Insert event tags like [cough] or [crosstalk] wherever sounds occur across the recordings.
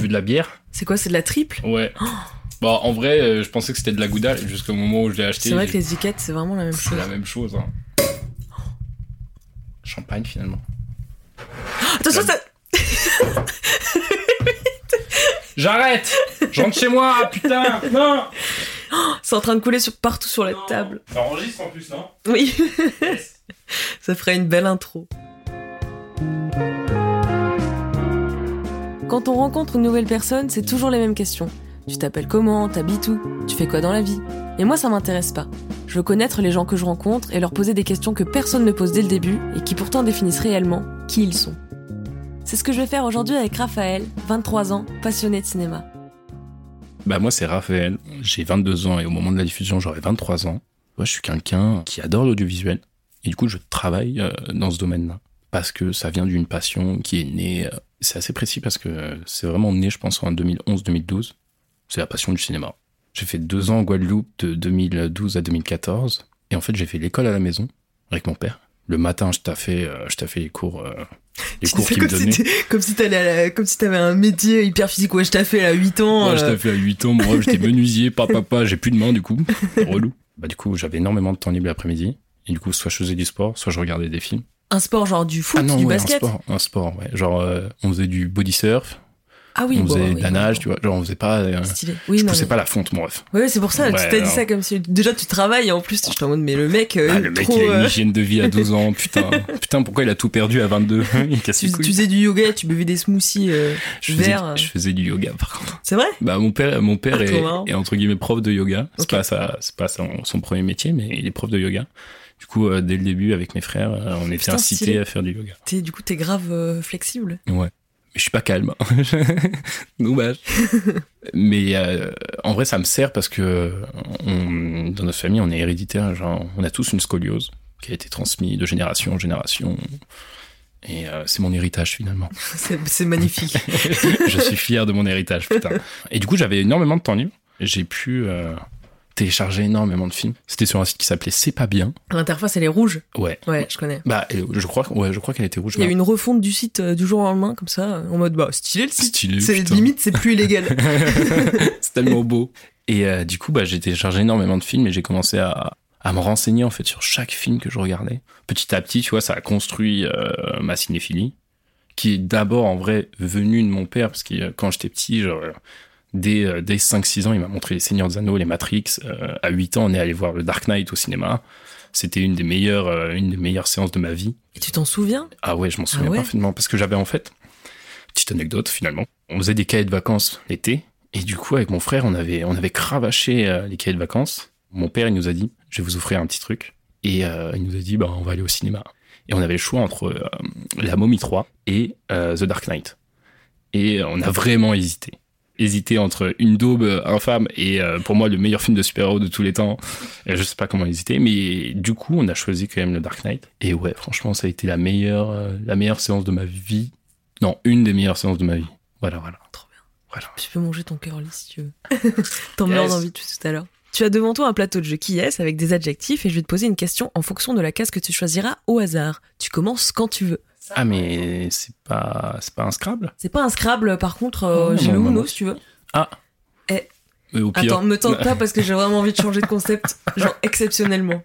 Tu veux de la bière C'est quoi, c'est de la triple Ouais. Bon, en vrai, euh, je pensais que c'était de la Gouda jusqu'au moment où je l'ai acheté. C'est vrai que les étiquettes, c'est vraiment la même C'est chose. la même chose. Hein. Champagne finalement. Attention, ça... J'arrête Je rentre chez moi, putain [laughs] Non c'est en train de couler sur... partout sur la table. Ça enregistre en plus, non Oui, [laughs] ça ferait une belle intro. Quand on rencontre une nouvelle personne, c'est toujours les mêmes questions. Tu t'appelles comment T'habites où Tu fais quoi dans la vie? Et moi, ça m'intéresse pas. Je veux connaître les gens que je rencontre et leur poser des questions que personne ne pose dès le début et qui pourtant définissent réellement qui ils sont. C'est ce que je vais faire aujourd'hui avec Raphaël, 23 ans, passionné de cinéma. Bah moi c'est Raphaël, j'ai 22 ans et au moment de la diffusion j'aurai 23 ans. Moi je suis quelqu'un qui adore l'audiovisuel et du coup je travaille euh, dans ce domaine-là parce que ça vient d'une passion qui est née, euh, c'est assez précis parce que c'est vraiment né je pense en 2011-2012, c'est la passion du cinéma. J'ai fait deux ans en Guadeloupe de 2012 à 2014 et en fait j'ai fait l'école à la maison avec mon père. Le matin je taffais, euh, je taffais les cours, euh, les Tu cours qu'il me si donnait. comme si t'allais à la- comme si t'avais un métier hyper physique. Ouais, je t'ai fait à 8 ans. Je euh, t'ai fait à 8 ans, moi, j'étais [laughs] menuisier, papa, papa, j'ai plus de main, du coup. [laughs] Relou. Bah, du coup, j'avais énormément de temps libre l'après-midi. Et du coup, soit je faisais du sport, soit je regardais des films. Un sport genre du foot, ah non, du ouais, basket? un sport, un sport, ouais. Genre, euh, on faisait du body surf, Ah oui, on bon, faisait oui, de la nage, bon. tu vois. Genre, on faisait pas, euh, Stylé. Oui, je non, poussais mais- pas la fonte, mon ref. Ouais, c'est pour ça, tu t'as dit ça comme si. Déjà, tu travailles et en plus, j'étais en mode, mais le mec, euh, Ah, le mec, trop. il a une euh, hygiène de vie à 12 ans, putain. [laughs] Putain, pourquoi il a tout perdu à 22? il casse tu, tu faisais du yoga, tu buvais des smoothies Je faisais, verts. je faisais du yoga, par contre. C'est vrai? Bah, mon père, mon père Ah, est, entre guillemets prof de yoga. C'est Ok. pas c'est pas son premier métier, mais il est prof de yoga. Du coup, euh, dès le début, avec mes frères, euh, on était incités stylé. à faire du yoga. T'es- Du coup, t'es grave euh, flexible. Ouais. Mais je suis pas calme. [laughs] Dommage. [laughs] mais en vrai, ça me sert parce que on, dans notre famille, on est héréditaire. Genre, on a tous une scoliose qui a été transmise de génération en génération. Et euh, c'est mon héritage finalement. [laughs] C'est c'est magnifique. je suis fier de mon héritage, putain. Et du coup, j'avais énormément de temps libre. J'ai pu euh, télécharger énormément de films. C'était sur un site qui s'appelait C'est pas bien. L'interface, elle est rouge. Ouais. Ouais, je connais. Bah, je crois, ouais, je crois qu'elle était rouge. Il y a eu une refonte du site euh, du jour au lendemain, comme ça, en mode, bah, stylé le site. Stylé, C'est limite, c'est plus illégal. [laughs] c'est tellement beau. [laughs] Et euh, du coup, bah, j'ai téléchargé énormément de films et j'ai commencé à, à me renseigner en fait sur chaque film que je regardais. Petit à petit, tu vois, ça a construit euh, ma cinéphilie, qui est d'abord en vrai venue de mon père, parce que euh, quand j'étais petit, genre, dès, euh, dès 5-6 ans, il m'a montré les Seigneurs des Anneaux, les Matrix. Euh, à 8 ans, on est allé voir le Dark Knight au cinéma. C'était une des meilleures, euh, une des meilleures séances de ma vie. Et tu t'en souviens? Ah ouais, je m'en souviens ouais? parfaitement parce que j'avais en fait petite anecdote finalement. On faisait des cahiers de vacances l'été et du coup avec mon frère on avait on avait cravaché euh, les cahiers de vacances. Mon père il nous a dit je vais vous offrir un petit truc et il nous a dit bah on va aller au cinéma. Et on avait le choix entre La Momie 3 et The Dark Knight. Et on a vraiment hésité. Hésité entre une daube infâme et euh, pour moi le meilleur film de super-héros de tous les temps. Je sais pas comment hésiter, mais du coup on a choisi quand même le Dark Knight. Et ouais, franchement ça a été la meilleure, euh, la meilleure séance de ma vie. Non, une des meilleures séances de ma vie. Voilà, voilà. Trop bien. Voilà. Tu peux manger ton cœur si tu veux. [laughs] T'en meurs depuis tout à l'heure. Tu as devant toi un plateau de jeu qui est avec des adjectifs et je vais te poser une question en fonction de la case que tu choisiras au hasard. Tu commences quand tu veux. Ah mais c'est pas, c'est pas un Scrabble? C'est pas un Scrabble, par contre, euh, j'ai le Uno si tu veux. Mais au pire. Attends, me tente pas [laughs] parce que j'ai vraiment envie de changer de concept, genre exceptionnellement.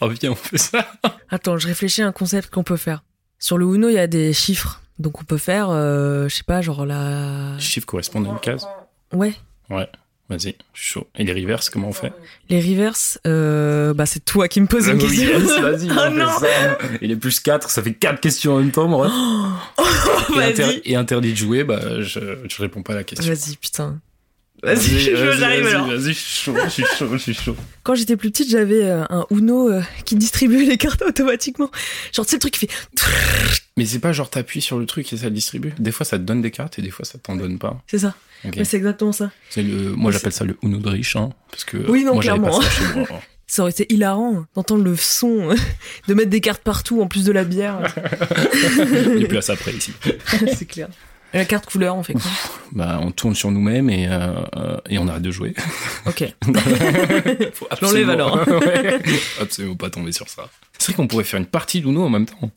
oh viens, on fait ça. Attends, je réfléchis à un concept qu'on peut faire. Sur le Uno, il y a des chiffres. Donc on peut faire, euh, je sais pas, genre la... Les chiffres correspondent à une case. Ouais. Ouais. Vas-y, je suis chaud. Et les reverses, comment on fait Les reverse, euh, bah c'est toi qui me poses une question. yes, vas-y, [laughs] Oh on fait non. ça. Il est plus 4, ça fait 4 questions en même temps, mon ref. [gasps] et, inter- et interdit de jouer, bah je, je réponds pas à la question. Vas-y, putain. Vas-y, je- vas-y, j'arrive vas-y, alors. Vas-y, je suis chaud, je suis chaud, je suis chaud. Quand j'étais plus petite, j'avais euh, un Uno euh, qui distribuait les cartes automatiquement. Genre, tu sais, le truc qui fait. Mais c'est pas genre t'appuies sur le truc et ça le distribue. Des fois ça te donne des cartes et des fois ça t'en donne pas. C'est ça. C'est exactement ça. Le, moi j'appelle ça le Uno de riche, hein, parce que Oui, non, moi pas clairement. ça chez moi. [laughs] Ça aurait été hilarant d'entendre le son, euh, [laughs] de mettre des cartes partout en plus de la bière. [laughs] À ça après ici. c'est clair. Et la carte couleur, on fait quoi? Bah on tourne sur nous-mêmes et, euh, et on arrête de jouer. Ok. Je l'enlève absolument- alors. Ouais. absolument pas tomber sur ça. C'est vrai qu'on pourrait faire une partie d'Uno en même temps.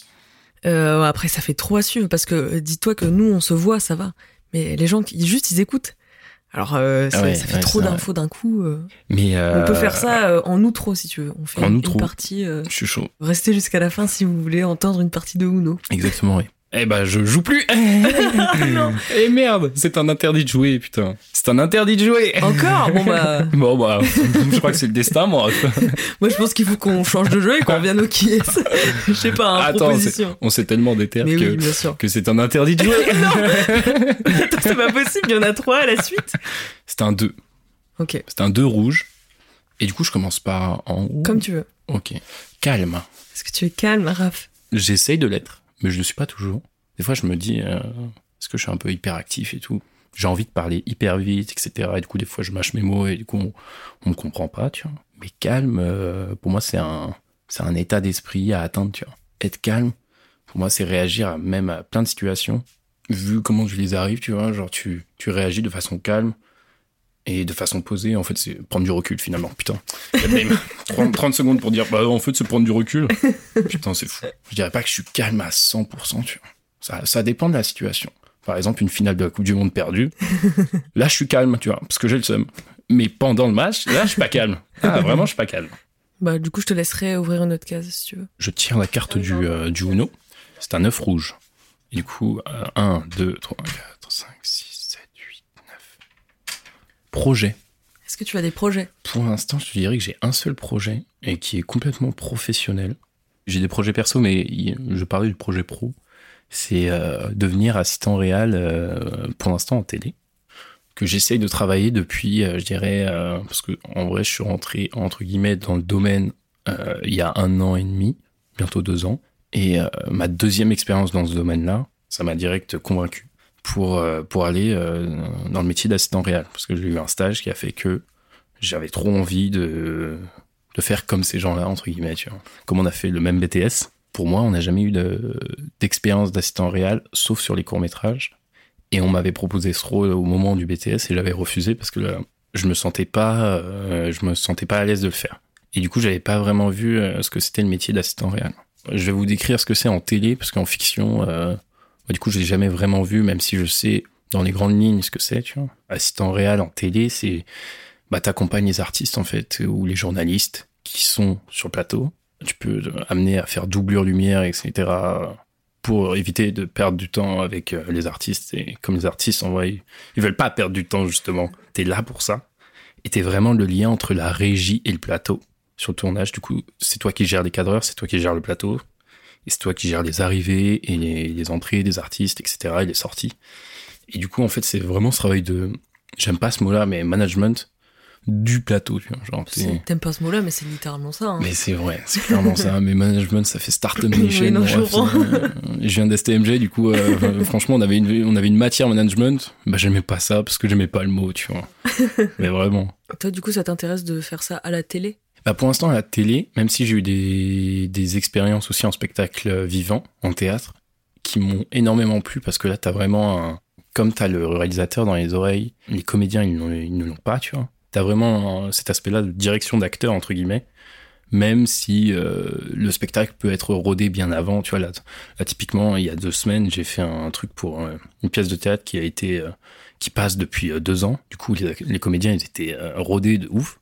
Euh, après, ça fait trop à suivre parce que dis-toi que nous, on se voit, ça va. Mais les gens, qui, juste, ils écoutent. Alors, euh, ça, ouais, ça fait ouais, trop d'infos d'un coup. euh. Mais euh, On peut faire ça euh, en outro si tu veux. On fait en une, outro. partie. Je suis chaud. Restez jusqu'à la fin si vous voulez entendre une partie de Uno. Exactement, oui. Eh ben, je joue plus. [laughs] non. Eh merde, c'est un interdit de jouer, putain. C'est un interdit de jouer. Encore Bon bah, [laughs] Bon bah, je crois que c'est le destin, moi. [laughs] moi je pense qu'il faut qu'on change de jeu et qu'on revienne au qui est. Je sais pas, hein, Attends, proposition. On s'est tellement déter Mais que, oui, c'est un interdit de jouer. Attends, c'est pas possible, il y en a trois à la suite. c'est un 2. Ok, C'est un 2 rouge. Et du coup, je commence par en haut. comme tu veux. Ok. Calme. Est-ce que tu es calme, Raph? J'essaye de l'être, mais je le suis pas toujours. Des fois, je me dis, euh, est-ce que je suis un peu hyperactif et tout? J'ai envie de parler hyper vite, etc. Et du coup, des fois, je mâche mes mots et du coup, on, on me comprend pas, tu vois. Mais calme, euh, pour moi, c'est un, c'est un état d'esprit à atteindre, tu vois. Être calme, pour moi, c'est réagir même à plein de situations. Vu comment je les arrive, tu vois, genre, tu, tu réagis de façon calme et de façon posée. En fait, c'est prendre du recul, finalement. Putain. Même [laughs] 30, 30 secondes pour dire, bah, en fait, c'est prendre du recul. [laughs] Putain, c'est fou. Je dirais pas que je suis calme à 100%, tu vois. Ça, ça dépend de la situation. Par exemple, une finale de la Coupe du Monde perdue. [laughs] Là, je suis calme, tu vois, parce que j'ai le seum. Mais pendant le match, là, je suis pas calme. Ah, vraiment, je suis pas calme. Bah, du coup, je te laisserai ouvrir une autre case si tu veux. Je tire la carte du, euh, du Uno. C'est un œuf rouge. Et du coup, euh, 1, 2, 3, 4, 5, 6, 7, 8, 9. Projet. Est-ce que tu as des projets? Pour l'instant, je te dirais que j'ai un seul projet et qui est complètement professionnel. J'ai des projets perso, mais je parlais du projet pro. C'est euh, devenir assistant réel euh, pour l'instant en télé. Que j'essaye de travailler depuis, euh, je dirais, parce que en vrai, je suis rentré entre guillemets dans le domaine il y a un an et demi, bientôt deux ans. Et ma deuxième expérience dans ce domaine-là, ça m'a direct convaincu pour, euh, pour aller euh, dans le métier d'assistant réel. Parce que j'ai eu un stage qui a fait que j'avais trop envie de, de faire comme ces gens-là, entre guillemets, tu vois. Comme on a fait le même BTS. Pour moi, on n'a jamais eu de- d'expérience d'assistant réel, sauf sur les courts-métrages. Et on m'avait proposé ce rôle au moment du BTS et j'avais refusé parce que je me sentais pas, euh, je me sentais pas à l'aise de le faire. Et du coup, j'avais pas vraiment vu euh, ce que c'était le métier d'assistant réel. Je vais vous décrire ce que c'est en télé parce qu'en fiction, euh, du coup, je l'ai jamais vraiment vu, même si je sais dans les grandes lignes ce que c'est, tu vois. Assistant réel en télé, c'est bah, t'accompagnes les artistes, en fait, ou les journalistes qui sont sur le plateau. Tu peux amener à faire doublure lumière, etc., pour éviter de perdre du temps avec euh, les artistes. Et comme les artistes, en vrai, ils veulent pas perdre du temps, justement. T'es là pour ça. Et t'es vraiment le lien entre la régie et le plateau sur le tournage. Du coup, c'est toi qui gères les cadreurs, c'est toi qui gères le plateau. Et c'est toi qui gères les arrivées et les, les entrées des artistes, etc., et les sorties. Et du coup, en fait, c'est vraiment ce travail de, j'aime pas ce mot-là, mais management du plateau, tu vois. Genre, T'aimes pas ce mot-là, mais c'est littéralement ça. hein. mais c'est vrai, c'est clairement ça. Mais management, ça fait Startup Nation. Non, bref, je viens d'STMG, du coup, euh, [laughs] franchement, on avait, une, on avait une matière management. Bah, j'aimais pas ça parce que j'aimais pas le mot, tu vois. Mais vraiment. Toi, du coup, ça t'intéresse de faire ça à la télé? Bah, pour l'instant, la télé, même si j'ai eu des, des expériences aussi en spectacle vivant, en théâtre, qui m'ont énormément plu parce que là, t'as vraiment un, comme t'as le réalisateur dans les oreilles, les comédiens, ils, ne l'ont pas, tu vois. T'as vraiment euh, cet aspect-là de direction d'acteur, entre guillemets, même si euh, le spectacle peut être rodé bien avant, tu vois. Là, typiquement, il y a deux semaines, j'ai fait un truc pour euh, une pièce de théâtre qui a été, euh, qui passe depuis euh, deux ans. Du coup, les, les comédiens, ils étaient euh, rodés de ouf.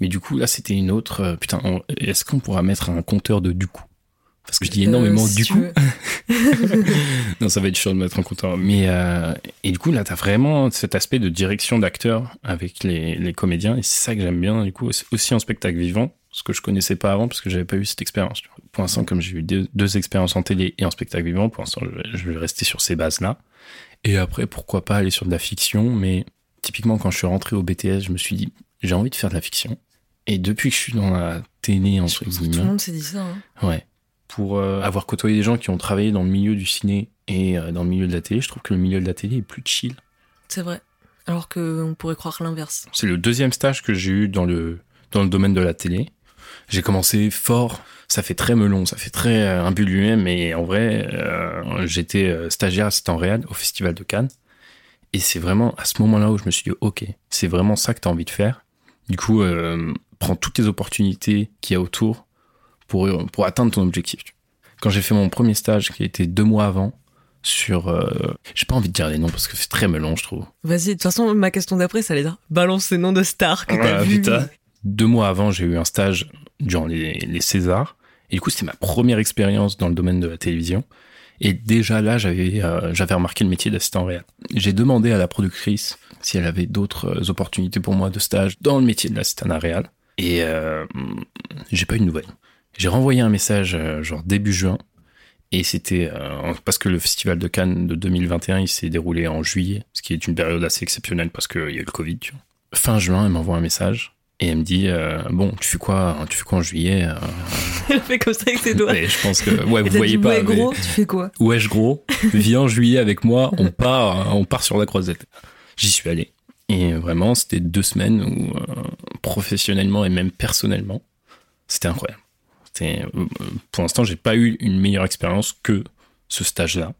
Mais du coup, là, c'était une autre. euh, putain, on- est-ce qu'on pourra mettre un compteur de du coup Parce que je dis énormément Euh, si du coup. [laughs] non, ça va être chiant de mettre un compteur. Mais euh, et du coup, là, t'as vraiment cet aspect de direction d'acteur avec les, les comédiens. Et c'est ça que j'aime bien, du coup, aussi- en spectacle vivant, ce que je connaissais pas avant parce que j'avais pas eu cette expérience. Pour l'instant, comme j'ai eu deux, deux expériences en télé et en spectacle vivant, pour l'instant, je je vais rester sur ces bases-là. Et après, pourquoi pas aller sur de la fiction. Mais typiquement, quand je suis rentré au BTS, je me suis dit, j'ai envie de faire de la fiction. Et depuis que je suis dans la télé, entre que tout le guillemets, monde s'est dit ça. hein. Ouais. Pour euh, avoir côtoyé des gens qui ont travaillé dans le milieu du ciné et euh, dans le milieu de la télé, je trouve que le milieu de la télé est plus chill. C'est vrai. Alors qu'on pourrait croire l'inverse. C'est le deuxième stage que j'ai eu dans le, dans le domaine de la télé. J'ai commencé fort, ça fait très melon, ça fait très euh, un but lui-même, mais en vrai, euh, j'étais stagiaire assistant réel au Festival de Cannes. Et c'est vraiment à ce moment-là où je me suis dit, ok, c'est vraiment ça que tu as envie de faire. Du coup, euh, prends toutes les opportunités qu'il y a autour pour, pour atteindre ton objectif. Quand j'ai fait mon premier stage, qui était deux mois avant, sur. euh, J'ai pas envie de dire les noms parce que c'est très melon, je trouve. Vas-y, de toute façon, ma question d'après, ça allait dire balance ces noms de stars que t'as vu. Deux mois avant, j'ai eu un stage durant les, les Césars. Et du coup, c'était ma première expérience dans le domaine de la télévision. Et déjà là, j'avais euh, j'avais remarqué le métier d'assistant réel. J'ai demandé à la productrice si elle avait d'autres euh, opportunités pour moi de stage dans le métier de l'assistant réel. Et euh, j'ai pas eu de nouvelles. J'ai renvoyé un message euh, genre début juin. Et c'était euh, parce que le festival de Cannes de 2021, il s'est déroulé en juillet, ce qui est une période assez exceptionnelle parce qu'il y a eu le Covid. Tu vois. Fin juin, elle m'envoie un message et elle me dit euh, bon, tu fais quoi Tu fais quoi en juillet euh [laughs] Elle fait comme ça avec ses doigts. Mais je pense que ouais, vous voyez dit, pas. ouais, mais- gros, tu fais quoi? Wesh gros, viens en juillet avec moi, on [laughs] part, on part sur la croisette. J'y suis allé. Et vraiment, c'était deux semaines où, euh, professionnellement et même personnellement, c'était incroyable. Euh, pour l'instant, j'ai pas eu une meilleure expérience que ce stage-là.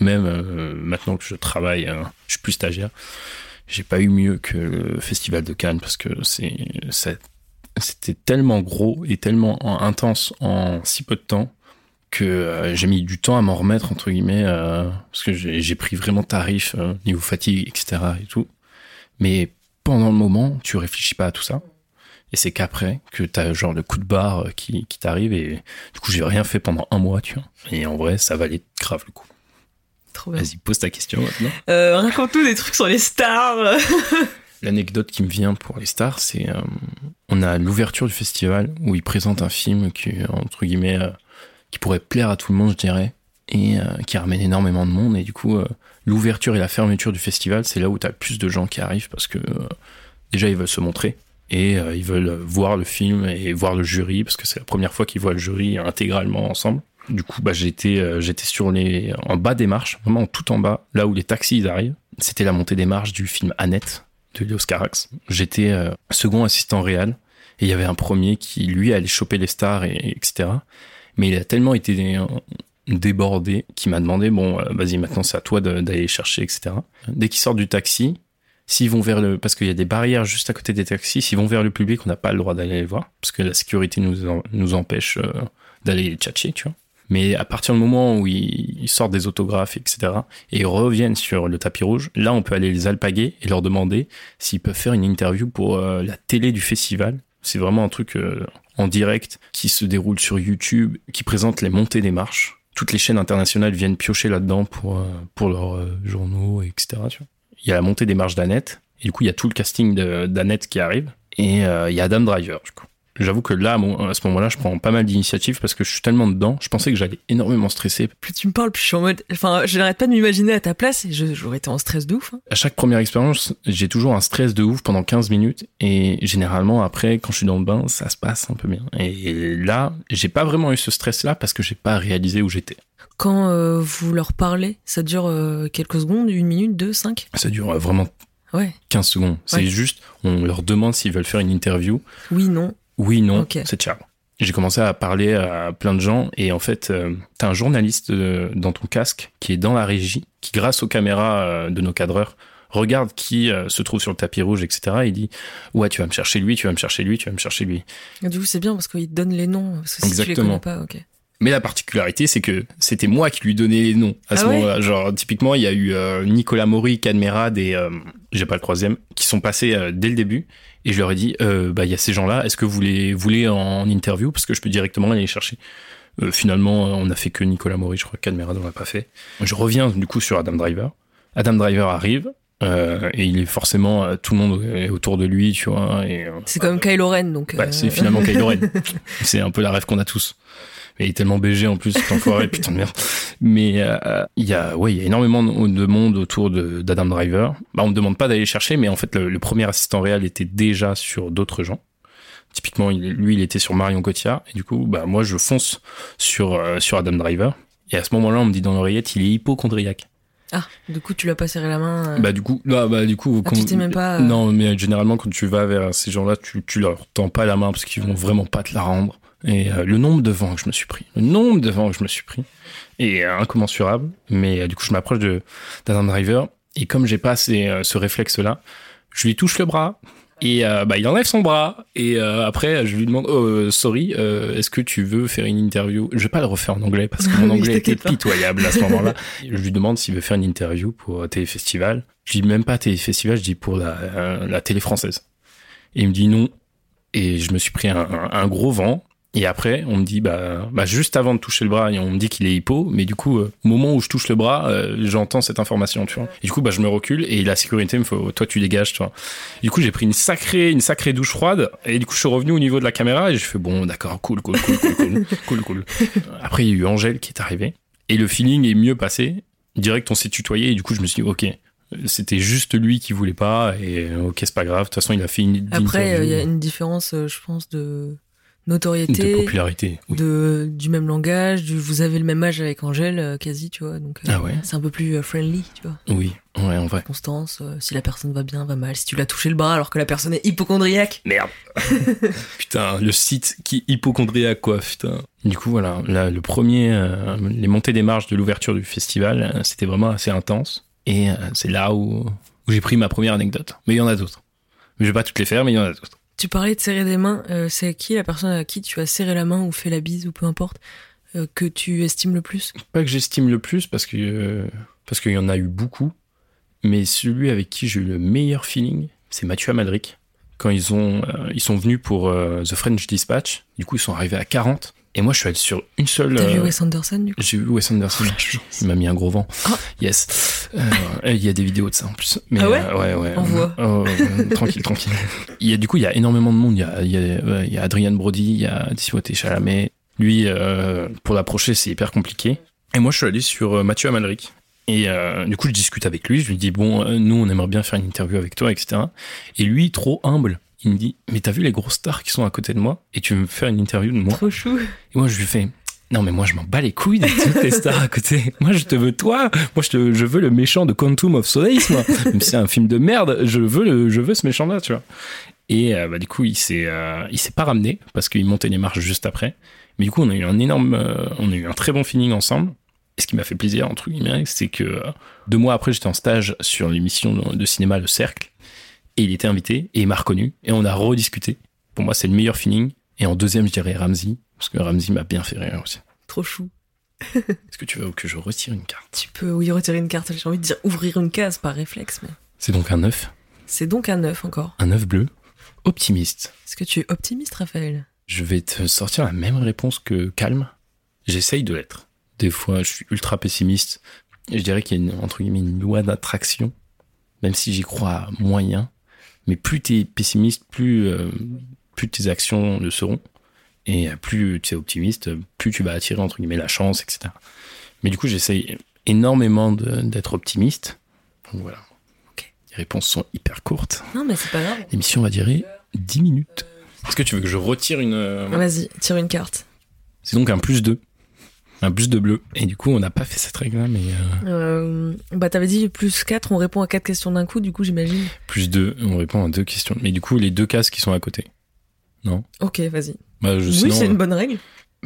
Même euh, maintenant que je travaille, je suis plus stagiaire, j'ai pas eu mieux que le festival de Cannes parce que c'était tellement gros et tellement en- intense en si peu de temps que euh, j'ai mis du temps à m'en remettre entre guillemets euh, parce que j'ai pris vraiment tarif euh, niveau fatigue etc et tout. Mais pendant le moment tu réfléchis pas à tout ça. Et c'est qu'après que t'as genre le coup de barre qui, qui t'arrive et du coup j'ai rien fait pendant un mois tu vois. Et en vrai ça valait grave le coup. Vas-y pose ta question maintenant. Raconte-nous des trucs sur les stars. [laughs] L'anecdote qui me vient pour les stars, c'est on a l'ouverture du festival où ils présentent un film qui entre guillemets qui pourrait plaire à tout le monde, je dirais, et euh, qui ramène énormément de monde. Et du coup, euh, l'ouverture et la fermeture du festival, c'est là où t'as le plus de gens qui arrivent parce que euh, déjà ils veulent se montrer et ils veulent voir le film et voir le jury parce que c'est la première fois qu'ils voient le jury intégralement ensemble. Du coup, bah, j'étais j'étais sur les en bas des marches, vraiment tout en bas, là où les taxis ils arrivent. C'était la montée des marches du film Annette de Léos Carax. J'étais second assistant réel et il y avait un premier qui lui allait choper les stars et etc. Mais il a tellement été euh, débordé qu'il m'a demandé bon euh, vas-y maintenant c'est à toi d'aller chercher etc. Dès qu'ils sortent du taxi, s'ils vont vers le parce qu'il y a des barrières juste à côté des taxis, s'ils vont vers le public on n'a pas le droit d'aller les voir parce que la sécurité nous empêche euh, d'aller les tchatcher tu vois. Mais à partir du moment où ils, sortent des autographes, etc., et reviennent sur le tapis rouge, là, on peut aller les alpaguer et leur demander s'ils peuvent faire une interview pour la télé du festival. C'est vraiment un truc en direct qui se déroule sur YouTube, qui présente les montées des marches. Toutes les chaînes internationales viennent piocher là-dedans pour, euh, pour leurs euh, journaux, etc. tu. Il y a la montée des marches d'Annette, et du coup, il y a tout le casting d'Annette qui arrive, et euh, il y a Adam Driver, du coup. J'avoue que là, à ce moment-là, je prends pas mal d'initiatives parce que je suis tellement dedans. Je pensais que j'allais énormément stresser. Plus tu me parles, plus je suis en mode. Enfin, je n'arrête pas de m'imaginer à ta place et je- j'aurais été en stress de ouf. hein. À chaque première expérience, j'ai toujours un stress de ouf pendant 15 minutes et généralement après, quand je suis dans le bain, ça se passe un peu bien. Et là, j'ai pas vraiment eu ce stress-là parce que j'ai pas réalisé où j'étais. Quand euh, vous leur parlez, ça dure euh, quelques secondes, une minute, deux, cinq? Ça dure euh, vraiment Ouais. 15 secondes. C'est Ouais. juste, on leur demande s'ils veulent faire une interview. Oui, non. Oui, non, c'est ciao. J'ai commencé à parler à plein de gens et en fait, euh, t'as un journaliste euh, dans ton casque qui est dans la régie, qui grâce aux caméras euh, de nos cadreurs regarde qui euh, se trouve sur le tapis rouge, etc. Et il dit ouais, tu vas me chercher lui, tu vas me chercher lui, tu vas me chercher lui. Et du coup, c'est bien parce qu'ils te donnent les noms. Parce que si tu les connais pas, ok. Mais la particularité, c'est que c'était moi qui lui donnais les noms à ce Ah ouais moment-là. Genre, typiquement, il y a eu euh, Nicolas Maury, Cadmerade et euh, j'ai pas le troisième, qui sont passés euh, dès le début. Et je leur ai dit, euh, bah, il y a ces gens-là, est-ce que vous les voulez en interview? Parce que je peux directement aller les chercher. Euh, finalement, euh, on a fait que Nicolas Maury, je crois que Cadmerade, on l'a pas fait. Je reviens du coup sur Adam Driver. Adam Driver arrive. euh, et il est forcément euh, tout le monde est autour de lui, tu vois. Et, euh, C'est comme Kylo Ren, donc. Ouais, euh, c'est finalement Kylo Ren. [laughs] c'est un peu la rêve qu'on a tous. Mais il est tellement BG en plus, cet enfoiré, [laughs] putain de merde. Mais euh, il y a, ouais, il y a énormément de monde autour de- d'Adam Driver. Bah, on me demande pas d'aller chercher, mais en fait, le, le premier assistant réel était déjà sur d'autres gens. Typiquement, il- lui, il était sur Marion Cotillard. Et du coup, bah, moi, je fonce sur, euh, sur Adam Driver. Et à ce moment-là, on me dit dans l'oreillette, il est hypochondriaque. Ah, du coup, tu l'as pas serré la main. euh. Bah, du coup, bah, bah, du coup, Ah, tu t'es même pas, euh, non, mais généralement, quand tu vas vers ces gens-là, tu, tu leur tends pas la main parce qu'ils vont vraiment pas te la rendre. Et euh, le nombre de vents que je me suis pris, le nombre de vents que je me suis pris est euh, incommensurable. Mais euh, du coup, je m'approche de d'Adam Driver et comme j'ai pas ces, euh, ce réflexe-là, je lui touche le bras Et euh, bah, il enlève son bras. Et euh, après, je lui demande, oh, sorry, euh, est-ce que tu veux faire une interview? Je vais pas le refaire en anglais parce que mon [laughs] anglais était pas. pitoyable à ce [laughs] moment-là. je lui demande s'il veut faire une interview pour Téléfestival. Je dis même pas Téléfestival, je dis pour la, la télé française. Et il me dit non. Et je me suis pris un, un- un gros vent. Et après, on me dit, bah, bah juste avant de toucher le bras, on me dit qu'il est hypo, mais du coup, euh, moment où je touche le bras, euh, j'entends cette information, tu vois. Et du coup, bah, je me recule et la sécurité me fait, oh, toi, tu dégages, tu vois. Du coup, j'ai pris une sacrée, une sacrée douche froide et du coup, je suis revenu au niveau de la caméra et j'ai fait, bon, d'accord, cool, cool, cool, cool, cool, [laughs] cool, cool. Après, il y a eu Angèle qui est arrivée et le feeling est mieux passé. Direct, on s'est tutoyé et du coup, je me suis dit, ok. C'était juste lui qui voulait pas et ok c'est pas grave de toute façon il a fait une Après, euh, il y a une différence, euh, je pense, de de notoriété, popularité oui. de, du même langage, du, vous avez le même âge avec Angèle, euh, quasi, tu vois. Donc, euh, Ah ouais c'est un peu plus euh, friendly, tu vois. oui ouais en vrai Constance, euh, si la personne va bien, va mal, si tu l'as touché le bras alors que la personne est hypochondriaque. Merde. [laughs] putain, le site qui hypochondriaque quoi, putain. Du coup voilà, là, le premier, euh, les montées des marches de l'ouverture du festival, euh, c'était vraiment assez intense. Et euh, c'est là où, où j'ai pris ma première anecdote. Mais il y en a d'autres. Mais je vais pas toutes les faire, mais il y en a d'autres. Tu parlais de serrer des mains, euh, c'est qui la personne à qui tu as serré la main ou fait la bise ou peu importe, euh, que tu estimes le plus? Pas que j'estime le plus parce que euh, qu'il y en a eu beaucoup, mais celui avec qui j'ai eu le meilleur feeling, c'est Mathieu Amalric. Quand ils ont ils sont venus pour The French Dispatch, du coup ils sont arrivés à 40 et moi je suis allé sur une seule T'as vu euh, Wes Anderson du coup? J'ai vu Wes Anderson. Il m'a mis un gros vent. Ah. Yes. Euh, Il y a des vidéos de ça en plus. Mais, Ah ouais euh, Ouais, ouais. Envoie. Oh, euh, tranquille, tranquille. Il y a du coup, il y a énormément de monde. Il y a, il y a, il y a Adrien Brody, il y a Timothée Chalamet. Lui, pour l'approcher, c'est hyper compliqué. Et moi, je suis allé sur Mathieu Amalric. Et euh, du coup, je discute avec lui. Je lui dis bon, euh, nous, on aimerait bien faire une interview avec toi, etc. Et lui, trop humble, il me dit mais t'as vu les grosses stars qui sont à côté de moi et tu veux me faire une interview de moi Trop chou. et moi, je lui fais, non, mais moi, je m'en bats les couilles de toutes tes stars à côté. Moi, je te veux toi. Moi, je, te, je veux le méchant de Quantum of Solace, moi. Même si c'est un film de merde, je veux, le, je veux ce méchant-là, tu vois. Et euh, bah, du coup, il s'est, euh, il s'est pas ramené parce qu'il montait les marches juste après. Mais du coup, on a eu un énorme, euh, on a eu un très bon feeling ensemble. Et ce qui m'a fait plaisir, entre guillemets, c'est que deux mois après, j'étais en stage sur l'émission de cinéma Le Cercle. Et il était invité et il m'a reconnu. Et on a rediscuté. Pour moi, c'est le meilleur feeling. Et en deuxième, je dirais Ramsey. Parce que Ramsey m'a bien fait rire aussi. Trop chou. [laughs] Est-ce que tu veux que je retire une carte? Tu peux, oui, retirer une carte. J'ai envie de dire ouvrir une case par réflexe, mais C'est donc un œuf. c'est donc un neuf encore. Un œuf bleu. Optimiste. Est-ce que tu es optimiste, Raphaël? Je vais te sortir la même réponse que calme. J'essaye de l'être. Des fois, je suis ultra pessimiste. Je dirais qu'il y a une, entre guillemets une loi d'attraction, même si j'y crois moyen. Mais plus t'es pessimiste, plus, euh, plus tes actions le seront. Et plus tu es optimiste, plus tu vas attirer entre guillemets la chance, etc. Mais du coup, j'essaye énormément d'être optimiste. Donc voilà. Les réponses sont hyper courtes. Non, mais c'est pas grave. L'émission va durer 10 minutes. Est-ce que tu veux que je retire une... euh, Vas-y, tire une carte. C'est donc un plus 2. Un plus de bleu. Et du coup, on n'a pas fait cette règle-là, mais euh, Euh, bah, t'avais dit plus 4, on répond à 4 questions d'un coup, du coup, j'imagine. plus 2, on répond à deux questions. Mais du coup, les deux cases qui sont à côté. Ok, vas-y. Bah, je, Oui, c'est une euh, bonne règle.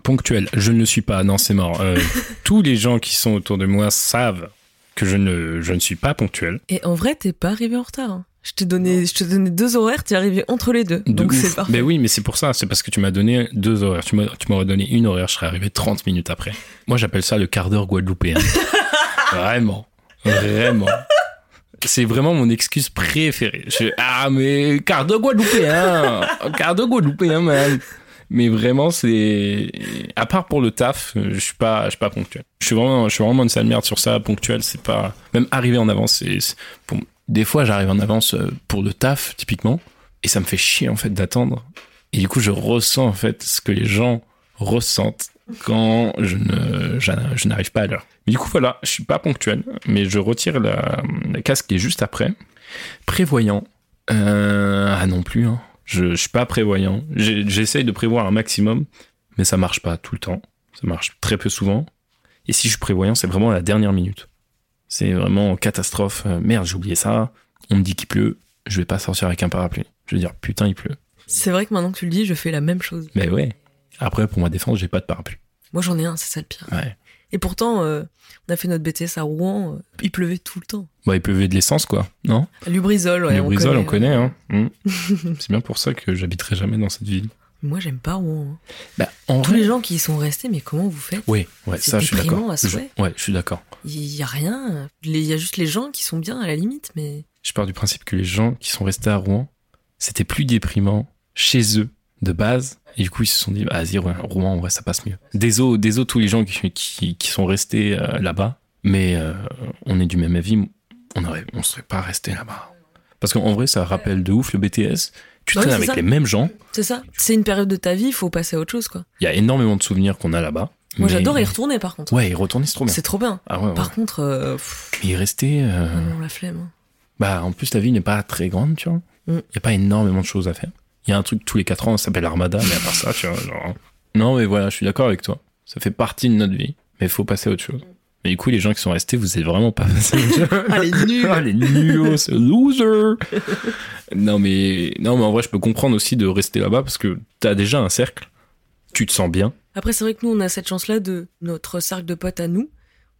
ponctuel. Je ne le suis pas. Non, c'est mort. Euh, [laughs] tous les gens qui sont autour de moi savent que je ne, je ne suis pas ponctuel. Et en vrai, t'es pas arrivé en retard. hein. Je t'ai donné, je t'ai donné deux horaires, t'es arrivé entre les deux. De donc c'est parfait. Ben oui, mais c'est pour ça. C'est parce que tu m'as donné deux horaires. Tu m'as- tu m'aurais donné une horaire, je serais arrivé 30 minutes après. Moi, j'appelle ça le quart d'heure guadeloupéen. [laughs] vraiment. Vraiment. C'est vraiment mon excuse préférée. Je, ah, mais quart d'heure guadeloupéen. Quart d'heure guadeloupéen, man. Mais vraiment, c'est, à part pour le taf, je suis pas, je suis pas ponctuel. Je suis vraiment, je suis vraiment une sale merde sur ça. Ponctuel, c'est pas, même arriver en avance, c'est, c'est- pour- des fois, j'arrive en avance euh, pour le taf, typiquement. Et ça me fait chier, en fait, d'attendre. Et du coup, je ressens, en fait, ce que les gens ressentent quand je ne, je, n'arrive pas à l'heure. Mais du coup, voilà, je suis pas ponctuel, mais je retire la, casque qui est juste après. Prévoyant. Euh, ah non plus, hein. Je, je suis pas prévoyant. J'essaye de prévoir un maximum, mais ça marche pas tout le temps. Ça marche très peu souvent. Et si je suis prévoyant, c'est vraiment à la dernière minute. C'est vraiment catastrophe. Euh, merde, j'ai oublié ça. On me dit qu'il pleut. Je vais pas sortir avec un parapluie. Je vais dire, putain, il pleut. C'est vrai que maintenant que tu le dis, je fais la même chose. Mais ouais. Après, pour ma défense, j'ai pas de parapluie. Moi, j'en ai un, c'est ça le pire. Ouais. Et pourtant, euh, on a fait notre BTS à Rouen, euh, il pleuvait tout le temps. Bah, il pleuvait de l'essence, quoi, non? Lubrizol, ouais. Lubrizol, on connaît, ouais. hein. Mm. [laughs] C'est bien pour ça que j'habiterai jamais dans cette ville. Moi, j'aime pas Rouen. hein. Bah, en Tous vrai- les gens qui y sont restés, mais comment vous faites Oui, ouais, ça, je suis déprimant d'accord. Je- Ouais, je suis d'accord. Il y a rien. Il y a juste les gens qui sont bien à la limite, mais Je pars du principe que les gens qui sont restés à Rouen, c'était plus déprimant chez eux, de base. Et du coup, ils se sont dit, bah, vas-y, Rouen, Rouen, en vrai, ça passe mieux. Désolé, désolé tous les gens qui, qui, qui sont restés euh, là-bas, mais euh, on est du même avis, on aurait, on serait pas resté là-bas. Parce qu'en vrai, ça rappelle de ouf le BTS. Tu Ouais, traînes avec ça. les mêmes gens. c'est ça. C'est une période de ta vie, il faut passer à autre chose, quoi. Il y a énormément de souvenirs qu'on a là-bas. Moi, mais- j'adore y retourner, par contre. Ouais, y retourner, c'est trop bien. C'est trop bien. Ah ouais, ouais. Par contre, euh, Mais y rester, euh, ah non, la flemme. hein. bah, en plus, la ville n'est pas très grande, tu vois. Il Mm. y a pas énormément de choses à faire. Il y a un truc tous les 4 ans, ça s'appelle Armada, mais à part ça, tu vois, genre. Non, mais voilà, je suis d'accord avec toi. Ça fait partie de notre vie, mais il faut passer à autre chose. Mais du coup, les gens qui sont restés, vous êtes vraiment pas passés. [laughs] Ah, les nuls. Ah, les nuls, c'est loser. non, mais, non, mais en vrai, je peux comprendre aussi de rester là-bas parce que t'as déjà un cercle. Tu te sens bien. Après, c'est vrai que nous, on a cette chance-là de notre cercle de potes à nous.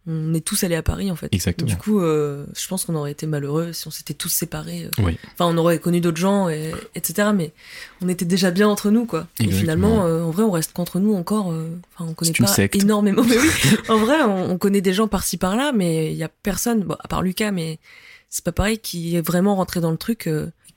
On est tous allés à Paris, en fait. Exactement. Du coup, euh, je pense qu'on aurait été malheureux si on s'était tous séparés. euh. Oui. Enfin, on aurait connu d'autres gens, et, etc. Mais on était déjà bien entre nous, quoi. Et finalement, euh, en vrai, on reste qu'entre nous encore. Enfin, on connaît pas secte. énormément. Mais oui, [laughs] en vrai, on, on connaît des gens par-ci par-là, mais il y a personne, bon, à part Lucas, mais c'est pas pareil, qui est vraiment rentré dans le truc,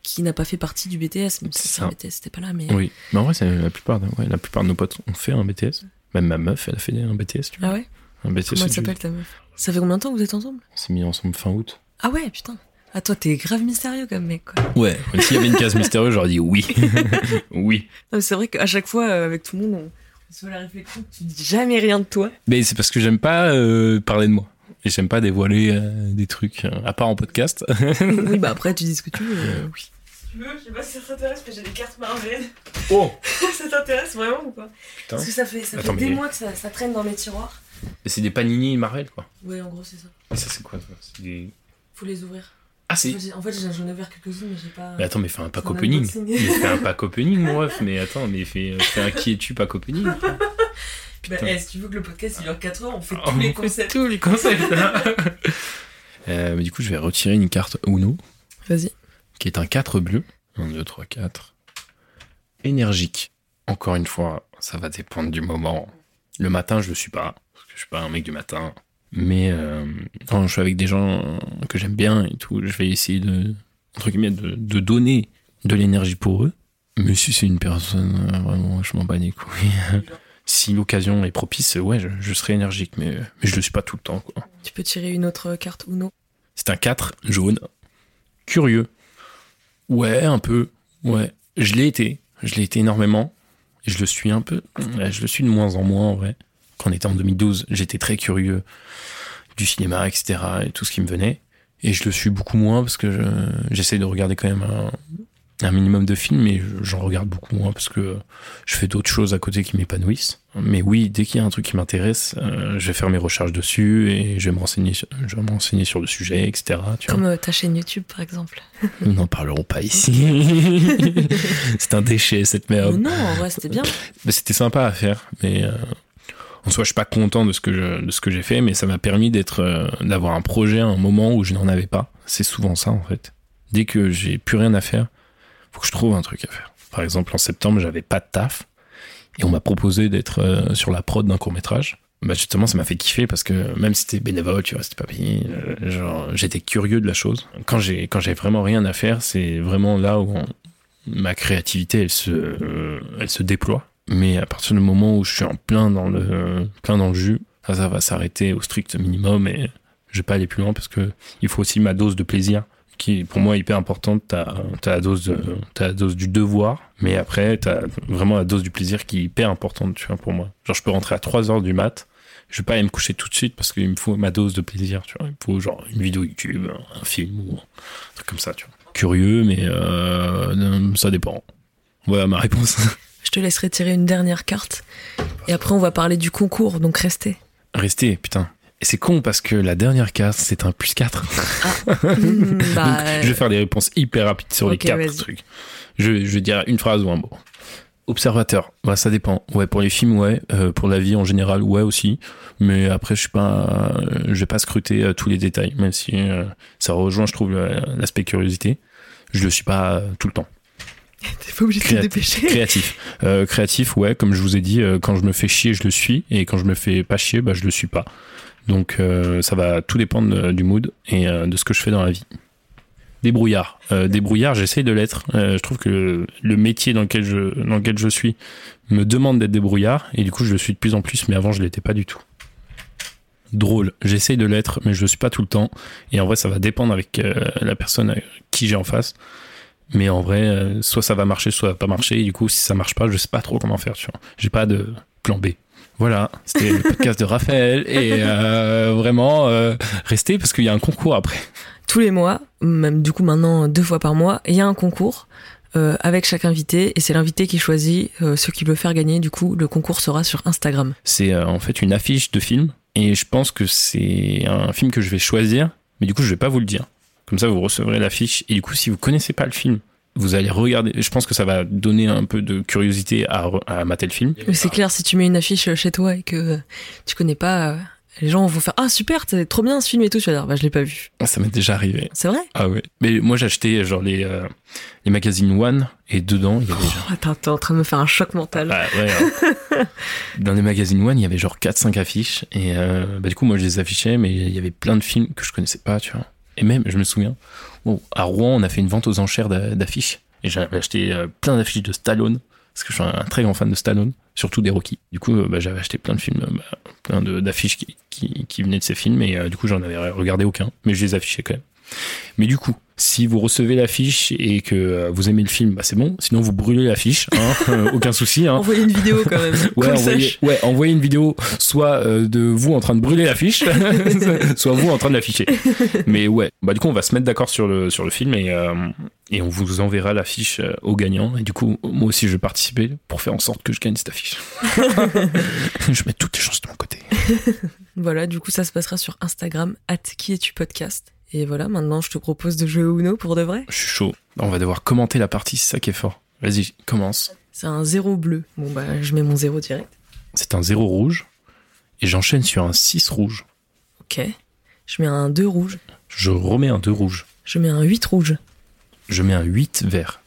qui n'a pas fait partie du BTS. Même si ça. BTS, c'était pas là, mais. Oui. Mais en vrai, c'est la plupart, ouais, la plupart de nos potes ont fait un BTS. Même ma meuf, elle a fait un BTS, tu vois. Ah ouais? Un BTS. Comment elle s'appelle ta meuf? Ça fait combien de temps que vous êtes ensemble? On s'est mis ensemble fin août. Ah ouais, putain. Ah toi, t'es grave mystérieux comme mec, quoi. Ouais. S'il y avait une case mystérieuse, j'aurais dit oui. [laughs] oui. Non, mais c'est vrai qu'à chaque fois, euh, avec tout le monde, on, on se fait la réflexion que tu dis jamais rien de toi. Mais c'est parce que j'aime pas euh, parler de moi. Et j'aime pas dévoiler euh, des trucs, euh, à part en podcast. oui, [laughs] bah après, tu dis ce que tu veux. Euh, oui. Si tu veux, je sais pas si ça t'intéresse, mais j'ai des cartes Marvel. oh [laughs] ça t'intéresse vraiment ou pas? Putain. Parce que ça fait, ça Attends, fait des mais- mois que ça, ça traîne dans mes tiroirs. C'est des panini Marvel, quoi. Ouais, en gros, c'est ça. Et ça, c'est quoi, ça C'est des... Faut les ouvrir. Ah, En c'est... En fait, j'en ai ouvert quelques-unes, mais j'ai pas. Mais attends, mais fais un pack opening. Mais fais un pack [laughs] opening, mon ref. Mais attends, mais fais, fais un qui es-tu pack opening. [laughs] Bah, eh, si tu veux que le podcast il dure 4 heures, on fait Oh, tous les fait concepts. Tous les concepts. [laughs] Euh, mais du coup, je vais retirer une carte Uno, Vas-y. qui est un 4 bleu. 1, 2, 3, 4. Énergique. Encore une fois, ça va dépendre du moment. Le matin, je le suis pas, que je suis pas un mec du matin. Mais euh, quand je suis avec des gens que j'aime bien et tout, je vais essayer de, entre guillemets, de, de donner de l'énergie pour eux. Mais si c'est une personne, euh, vraiment, je m'en bats les couilles. [laughs] si l'occasion est propice, ouais, je, je serai énergique, mais, mais je le suis pas tout le temps, quoi. Tu peux tirer une autre carte Uno. C'est un 4 jaune. Curieux. Ouais, un peu. Ouais. Je l'ai été. Je l'ai été énormément. Et je le suis un peu. Ouais, je le suis de moins en moins, en vrai. On était en 2012, j'étais très curieux du cinéma, etc. et tout ce qui me venait. Et je le suis beaucoup moins parce que je- j'essaie de regarder quand même un, un minimum de films, mais je- j'en regarde beaucoup moins parce que je fais d'autres choses à côté qui m'épanouissent. Mais oui, dès qu'il y a un truc qui m'intéresse, euh, je vais faire mes recherches dessus et je vais me renseigner, sur- je vais me renseigner sur le sujet, etc. Tu vois. Comme euh, ta chaîne YouTube, par exemple. [laughs] Nous n'en parlerons pas ici. [laughs] C'est un déchet cette merde. Mais non, en vrai, c'était bien. C'était sympa à faire, mais euh, en soi, je suis pas content de ce que je, de ce que j'ai fait, mais ça m'a permis d'être, euh, d'avoir un projet à un moment où je n'en avais pas. C'est souvent ça en fait. Dès que j'ai plus rien à faire, faut que je trouve un truc à faire. Par exemple, en septembre, j'avais pas de taf et on m'a proposé d'être euh, sur la prod d'un court métrage. Bah justement, ça m'a fait kiffer parce que même si c'était bénévole, tu vois, c'était pas payé. euh, genre, j'étais curieux de la chose. Quand j'ai, quand j'ai vraiment rien à faire, c'est vraiment là où ma créativité, elle se, elle se déploie. Mais à partir du moment où je suis en plein dans le, plein jus, ça, va s'arrêter au strict minimum et je vais pas aller plus loin parce que il faut aussi ma dose de plaisir qui pour moi hyper importante. T'as, t'as la dose de, la dose du devoir, mais après t'as vraiment la dose du plaisir qui est hyper importante, tu vois, pour moi. Genre je peux rentrer à 3 heures du mat, je vais pas aller me coucher tout de suite parce qu'il me faut ma dose de plaisir, tu vois. Il me faut genre une vidéo YouTube, un film ou un truc comme ça, tu vois. Curieux, mais euh, ça dépend. Voilà ma réponse. [laughs] Je te laisserai tirer une dernière carte. Et après, on va parler du concours, donc restez. Restez, putain. Et c'est con parce que la dernière carte, c'est un plus 4. Hmm, [laughs] [laughs] bah, Donc, je vais faire des réponses hyper rapides sur les quatre trucs. Je, je vais dire une phrase ou un mot. Observateur, bah, ça dépend. Ouais, pour les films, ouais. Euh, pour la vie en général, ouais aussi. Mais après, je suis pas, euh, je vais pas scruter euh, tous les détails, même si ça rejoint, je trouve, l'aspect curiosité. Je le suis pas tout le temps. [laughs] T'es pas obligé de te Créatif. dépêcher. Créatif, Euh, créatif, ouais. Comme je vous ai dit, euh, quand je me fais chier, je le suis, et quand je me fais pas chier, bah je le suis pas. Donc euh, ça va tout dépendre du mood et de ce que je fais dans la vie. Débrouillard. Débrouillard, j'essaye de l'être. Je trouve que le, métier dans lequel je dans lequel je suis me demande d'être débrouillard et du coup je le suis de plus en plus, mais avant je l'étais pas du tout. Drôle, j'essaye de l'être, mais je le suis pas tout le temps. Et en vrai, ça va dépendre avec euh, la personne qui j'ai en face. Mais en vrai, euh, soit ça va marcher, soit ça va pas marcher. Et du coup, si ça marche pas, je sais pas trop comment faire. Tu vois, j'ai pas de plan B. Voilà, c'était le podcast de Raphaël et euh, vraiment euh, restez parce qu'il y a un concours après. Tous les mois, même du coup maintenant deux fois par mois, il y a un concours euh, avec chaque invité et c'est l'invité qui choisit ce qu'il veut faire gagner. Du coup, le concours sera sur Instagram. C'est en fait une affiche de film et je pense que c'est un film que je vais choisir, mais du coup je vais pas vous le dire. Comme ça, vous recevrez l'affiche et du coup, si vous connaissez pas le film, vous allez regarder. Je pense que ça va donner un peu de curiosité à, à mater le film. C'est clair, si tu mets une affiche chez toi et que tu connais pas, euh, les gens vont faire Ah super, c'est trop bien ce film et tout. Tu vas dire Bah je l'ai pas vu. Ça m'est déjà arrivé. C'est vrai? Ah ouais. Mais moi acheté genre les euh, les magazines One et dedans il y avait genre Attends, t'es en train de me faire un choc mental. Ah, ouais, hein. [laughs] Dans les magazines One, il y avait genre 4-5 affiches. Et euh, bah, du coup, moi, je les affichais, mais il y avait plein de films que je connaissais pas, tu vois. Et même, je me souviens, à Rouen, on a fait une vente aux enchères d'a- d'affiches. Et j'avais acheté euh, plein d'affiches de Stallone, parce que je suis un très grand fan de Stallone, surtout des Rocky. Du coup, euh, bah, j'avais acheté plein de films, euh, bah, plein d'affiches qui, qui, venaient de ces films, et du coup, j'en avais regardé aucun, mais je les affichais quand même. Mais du coup, si vous recevez l'affiche et que euh, vous aimez le film, bah c'est bon. Sinon, vous brûlez l'affiche, hein, [laughs] euh, aucun souci. Hein. Envoyez une vidéo quand même. Ouais, envoyez, sache. ouais, envoyez une vidéo, soit euh, de vous en train de brûler l'affiche, [laughs] [laughs] soit vous en train de l'afficher. Mais ouais, bah du coup on va se mettre d'accord sur le sur le film et euh, et on vous enverra l'affiche au gagnant. Et du coup moi aussi je vais participer pour faire en sorte que je gagne cette affiche. je mets toutes les chances de mon côté. Voilà, du coup, ça se passera sur Instagram, at qui es-tu podcast. Et voilà, maintenant, je te propose de jouer Uno pour de vrai. Je suis chaud. On va devoir commenter la partie, c'est ça qui est fort. Vas-y, commence. C'est un zéro bleu. Bon, bah, je mets mon zéro direct. C'est un 0 rouge et j'enchaîne sur un 6 rouge. Ok. Je mets un 2 rouge. Je remets un 2 rouge. Je mets un 8 rouge. Je mets un 8 vert.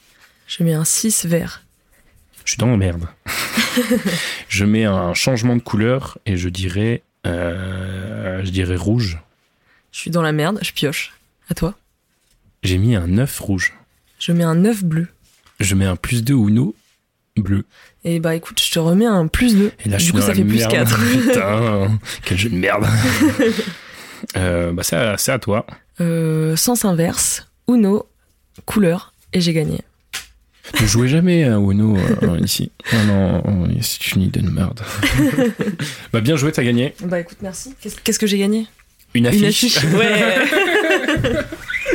Je mets un 6 vert. Je suis dans la merde. [laughs] je mets un changement de couleur et je dirais, euh, je dirais rouge. Je suis dans la merde, je pioche. À toi. J'ai mis un 9 rouge. Je mets un 9 bleu. Je mets un plus 2 Uno bleu. Et bah écoute, je te remets un plus 2. Et là, je du suis coup, dans ça la fait plus merde. 4. [laughs] Putain, [laughs] quel jeu de merde. [laughs] euh, bah, c'est à, à toi. Euh, sens inverse, Uno, couleur, et j'ai gagné. Ne jouez jamais à Uno euh, ici. Oh non, oh, c'est une idée de merde. bah, bien joué, t'as gagné. Bah écoute, merci. Qu'est-ce que j'ai gagné? Une affiche. Une affiche. Ouais.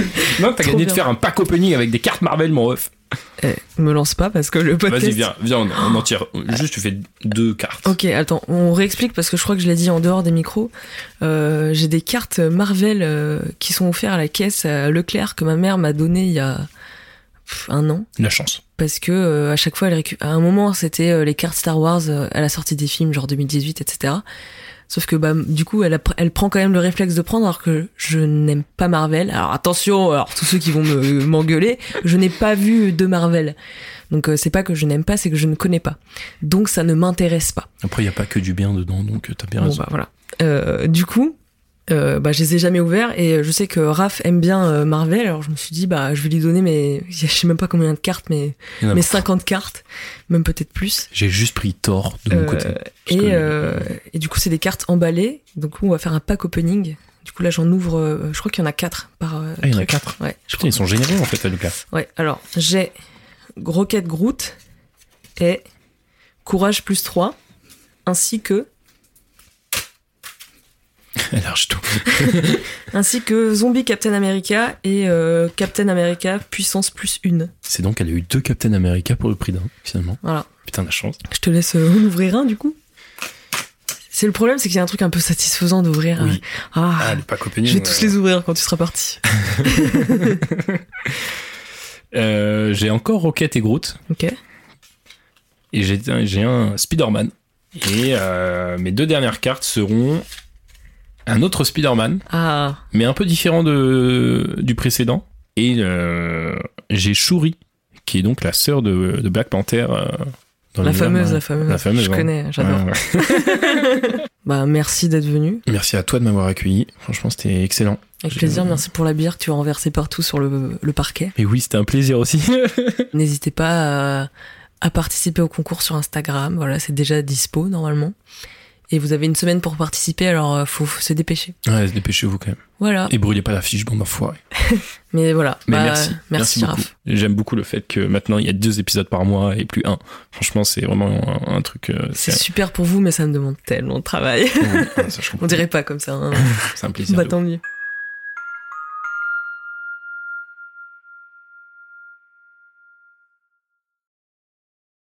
[laughs] non, t'as gagné de faire un pack opening avec des cartes Marvel, mon ref. Eh, me lance pas parce que le podcast. Vas-y, viens, viens, on, on en tire. Juste, tu fais deux cartes. Ok, attends, on réexplique parce que je crois que je l'ai dit en dehors des micros. Euh, j'ai des cartes Marvel euh, qui sont offertes à la caisse à Leclerc que ma mère m'a donné il y a pff, un an. La chance. Parce que euh, à chaque fois, elle à un moment, c'était les cartes Star Wars à la sortie des films, genre 2018, etc. Sauf que bah du coup, elle, a elle prend quand même le réflexe de prendre, alors que je n'aime pas Marvel. Alors attention, alors tous ceux qui vont me m'engueuler, je n'ai pas vu de Marvel. Donc euh, c'est pas que je n'aime pas, c'est que je ne connais pas. Donc ça ne m'intéresse pas. Après, il n'y a pas que du bien dedans, donc euh, t'as bien Bon, raison. bah, voilà. Euh, du coup, euh, bah, je les ai jamais ouverts et je sais que Raph aime bien euh, Marvel, alors je me suis dit, bah, je vais lui donner mes, [laughs] je sais même pas combien de cartes, mais mes beaucoup. 50 cartes, même peut-être plus. J'ai juste pris Thor de mon Euh, côté. et, que- euh, et du coup, c'est des cartes emballées. Donc, on va faire un pack opening. Du coup, là, j'en ouvre, je crois qu'il y en a quatre par. Ah, il y en a truc. quatre. Ouais, je Putain, ils sont généreux en fait, Lucas. Ouais, alors, j'ai Rocket Groot et Courage plus 3, ainsi que, [laughs] Tout. [laughs] ainsi que Zombie Captain America et euh, Captain America puissance plus 1. C'est donc, elle a eu deux Captain America pour le prix d'un, finalement. Voilà. Putain, la chance. Je te laisse euh, ouvrir un, du coup. C'est le problème, c'est qu'il y a un truc un peu satisfaisant d'ouvrir. Oui. Ah, Ah, opening. je vais tous les ouvrir quand tu seras parti. [laughs] euh, J'ai encore Rocket et Groot. Ok. Et j'ai j'ai un Spider-Man. Et euh, mes deux dernières cartes seront un autre Spider-Man, Ah, mais un peu différent de, du précédent. Et euh, j'ai Shuri, qui est donc la sœur de, de Black Panther. euh, dans la fameuse, la fameuse. La fameuse, Je connais, j'adore. Ouais. [laughs] Bah, merci d'être venu. Merci à toi de m'avoir accueilli. Franchement, c'était excellent. Avec plaisir, merci pour la bière que tu as renversée partout sur le, le parquet. Et oui, c'était un plaisir aussi. [laughs] [laughs] N'hésitez pas à, à participer au concours sur Instagram. Voilà, c'est déjà dispo normalement. Et vous avez une semaine pour participer, alors euh, faut, faut se dépêcher. ouais, dépêchez-vous quand même. Voilà. Et brûlez pas la fiche, bande d'enfoirés. [laughs] Mais voilà. Mais Bah, merci. Merci, beaucoup. J'aime beaucoup le fait que maintenant il y a deux épisodes par mois et plus un. Franchement, c'est vraiment un, un truc. euh, C'est super pour vous, mais ça me demande tellement de travail. Ouais, ça. [laughs] On dirait pas comme ça. Hein. [laughs] C'est un plaisir. bah tant mieux.